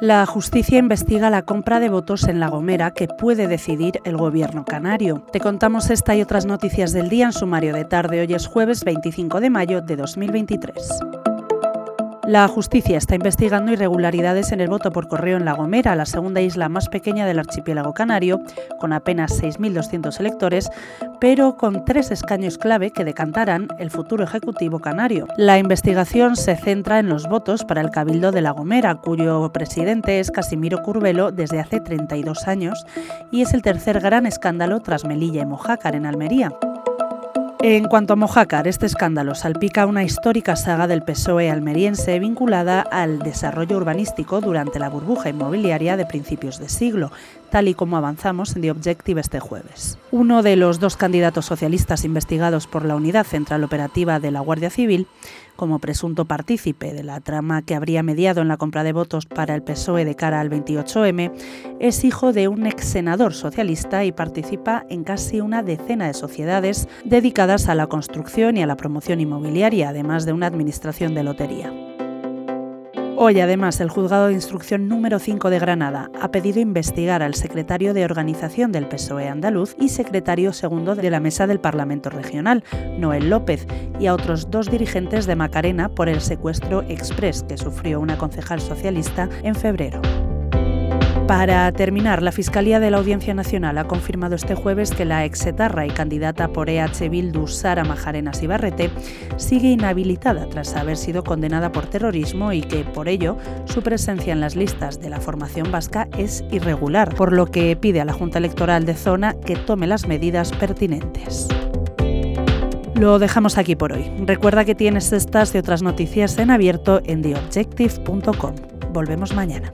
La justicia investiga la compra de votos en La Gomera que puede decidir el gobierno canario. Te contamos esta y otras noticias del día en sumario de tarde. Hoy es jueves 25 de mayo de 2023. La justicia está investigando irregularidades en el voto por correo en La Gomera, la segunda isla más pequeña del archipiélago canario, con apenas 6.200 electores, pero con tres escaños clave que decantarán el futuro ejecutivo canario. La investigación se centra en los votos para el Cabildo de La Gomera, cuyo presidente es Casimiro Curvelo desde hace 32 años y es el tercer gran escándalo tras Melilla y Mojácar en Almería. En cuanto a Mojácar, este escándalo salpica una histórica saga del PSOE almeriense vinculada al desarrollo urbanístico durante la burbuja inmobiliaria de principios de siglo, tal y como avanzamos en The Objective este jueves. Uno de los dos candidatos socialistas investigados por la Unidad Central Operativa de la Guardia Civil, como presunto partícipe de la trama que habría mediado en la compra de votos para el PSOE de cara al 28M, es hijo de un ex senador socialista y participa en casi una decena de sociedades dedicadas a la construcción y a la promoción inmobiliaria, además de una administración de lotería. Hoy, además, el juzgado de instrucción número 5 de Granada ha pedido investigar al secretario de organización del PSOE andaluz y secretario segundo de la mesa del Parlamento Regional, Noel López, y a otros dos dirigentes de Macarena por el secuestro express que sufrió una concejal socialista en febrero. Para terminar, la Fiscalía de la Audiencia Nacional ha confirmado este jueves que la exetarra y candidata por EH Bildu Sara Majarenas Ibarrete sigue inhabilitada tras haber sido condenada por terrorismo y que, por ello, su presencia en las listas de la formación vasca es irregular, por lo que pide a la Junta Electoral de Zona que tome las medidas pertinentes. Lo dejamos aquí por hoy. Recuerda que tienes estas y otras noticias en abierto en theobjective.com. Volvemos mañana.